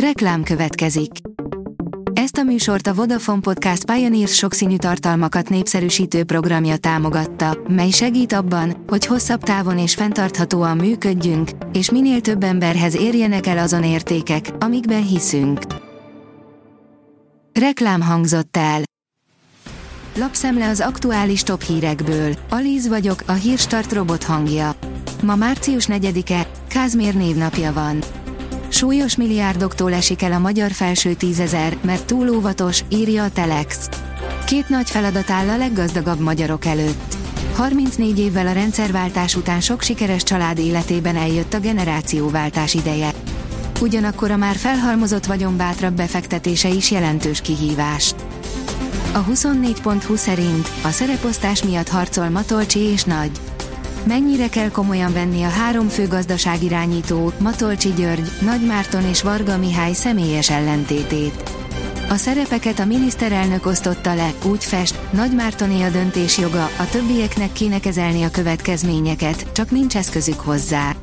Reklám következik. Ezt a műsort a Vodafone Podcast Pioneers sokszínű tartalmakat népszerűsítő programja támogatta, mely segít abban, hogy hosszabb távon és fenntarthatóan működjünk, és minél több emberhez érjenek el azon értékek, amikben hiszünk. Reklám hangzott el. Lapszemle az aktuális top hírekből. Alíz vagyok, a hírstart robot hangja. Ma március 4-e, Kázmér névnapja van. Súlyos milliárdoktól esik el a magyar felső tízezer, mert túl óvatos, írja a Telex. Két nagy feladat áll a leggazdagabb magyarok előtt. 34 évvel a rendszerváltás után sok sikeres család életében eljött a generációváltás ideje. Ugyanakkor a már felhalmozott vagyon bátrabb befektetése is jelentős kihívás. A 24.20 szerint a szereposztás miatt harcol Matolcsi és Nagy. Mennyire kell komolyan venni a három fő gazdaságirányító, Matolcsi György, Nagy Márton és Varga Mihály személyes ellentétét. A szerepeket a miniszterelnök osztotta le, úgy fest, Nagy Mártoné a döntés joga, a többieknek kéne kezelni a következményeket, csak nincs eszközük hozzá.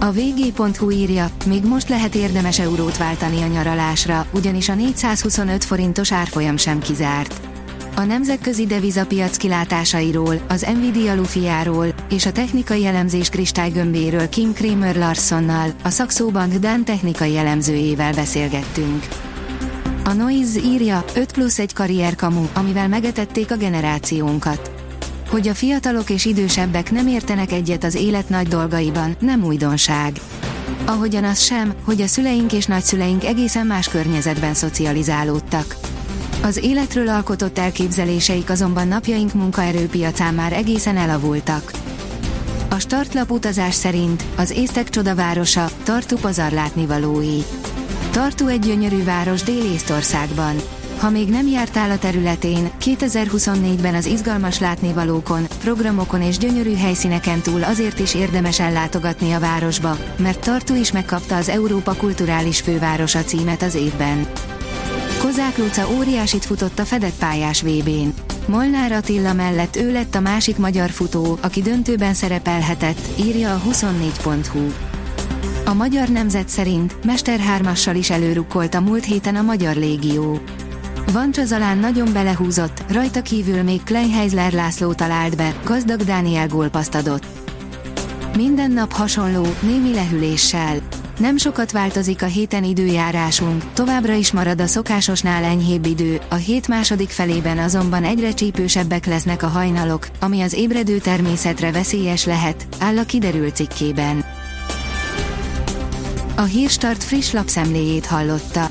A vg.hu írja, még most lehet érdemes eurót váltani a nyaralásra, ugyanis a 425 forintos árfolyam sem kizárt a nemzetközi devizapiac kilátásairól, az Nvidia lufiáról és a technikai elemzés kristálygömbéről Kim Kramer Larsonnal, a Saxo Bank Dán technikai elemzőjével beszélgettünk. A Noise írja, 5 plusz egy karrierkamu, amivel megetették a generációnkat. Hogy a fiatalok és idősebbek nem értenek egyet az élet nagy dolgaiban, nem újdonság. Ahogyan az sem, hogy a szüleink és nagyszüleink egészen más környezetben szocializálódtak. Az életről alkotott elképzeléseik azonban napjaink munkaerőpiacán már egészen elavultak. A startlap utazás szerint az észtek csodavárosa, Tartu pazar látnivalói. Tartu egy gyönyörű város Dél-Észtországban. Ha még nem jártál a területén, 2024-ben az izgalmas látnivalókon, programokon és gyönyörű helyszíneken túl azért is érdemes ellátogatni a városba, mert Tartu is megkapta az Európa Kulturális Fővárosa címet az évben. Kozák Luca óriásit futott a fedett pályás VB-n. Molnár Attila mellett ő lett a másik magyar futó, aki döntőben szerepelhetett, írja a 24.hu. A magyar nemzet szerint Mester hármassal is előrukkolt a múlt héten a Magyar Légió. Vancsa Zalán nagyon belehúzott, rajta kívül még Kleinheisler László talált be, gazdag Dániel gólpaszt adott. Minden nap hasonló, némi lehűléssel. Nem sokat változik a héten időjárásunk, továbbra is marad a szokásosnál enyhébb idő, a hét második felében azonban egyre csípősebbek lesznek a hajnalok, ami az ébredő természetre veszélyes lehet, áll a kiderült cikkében. A Hírstart friss lapszemléjét hallotta.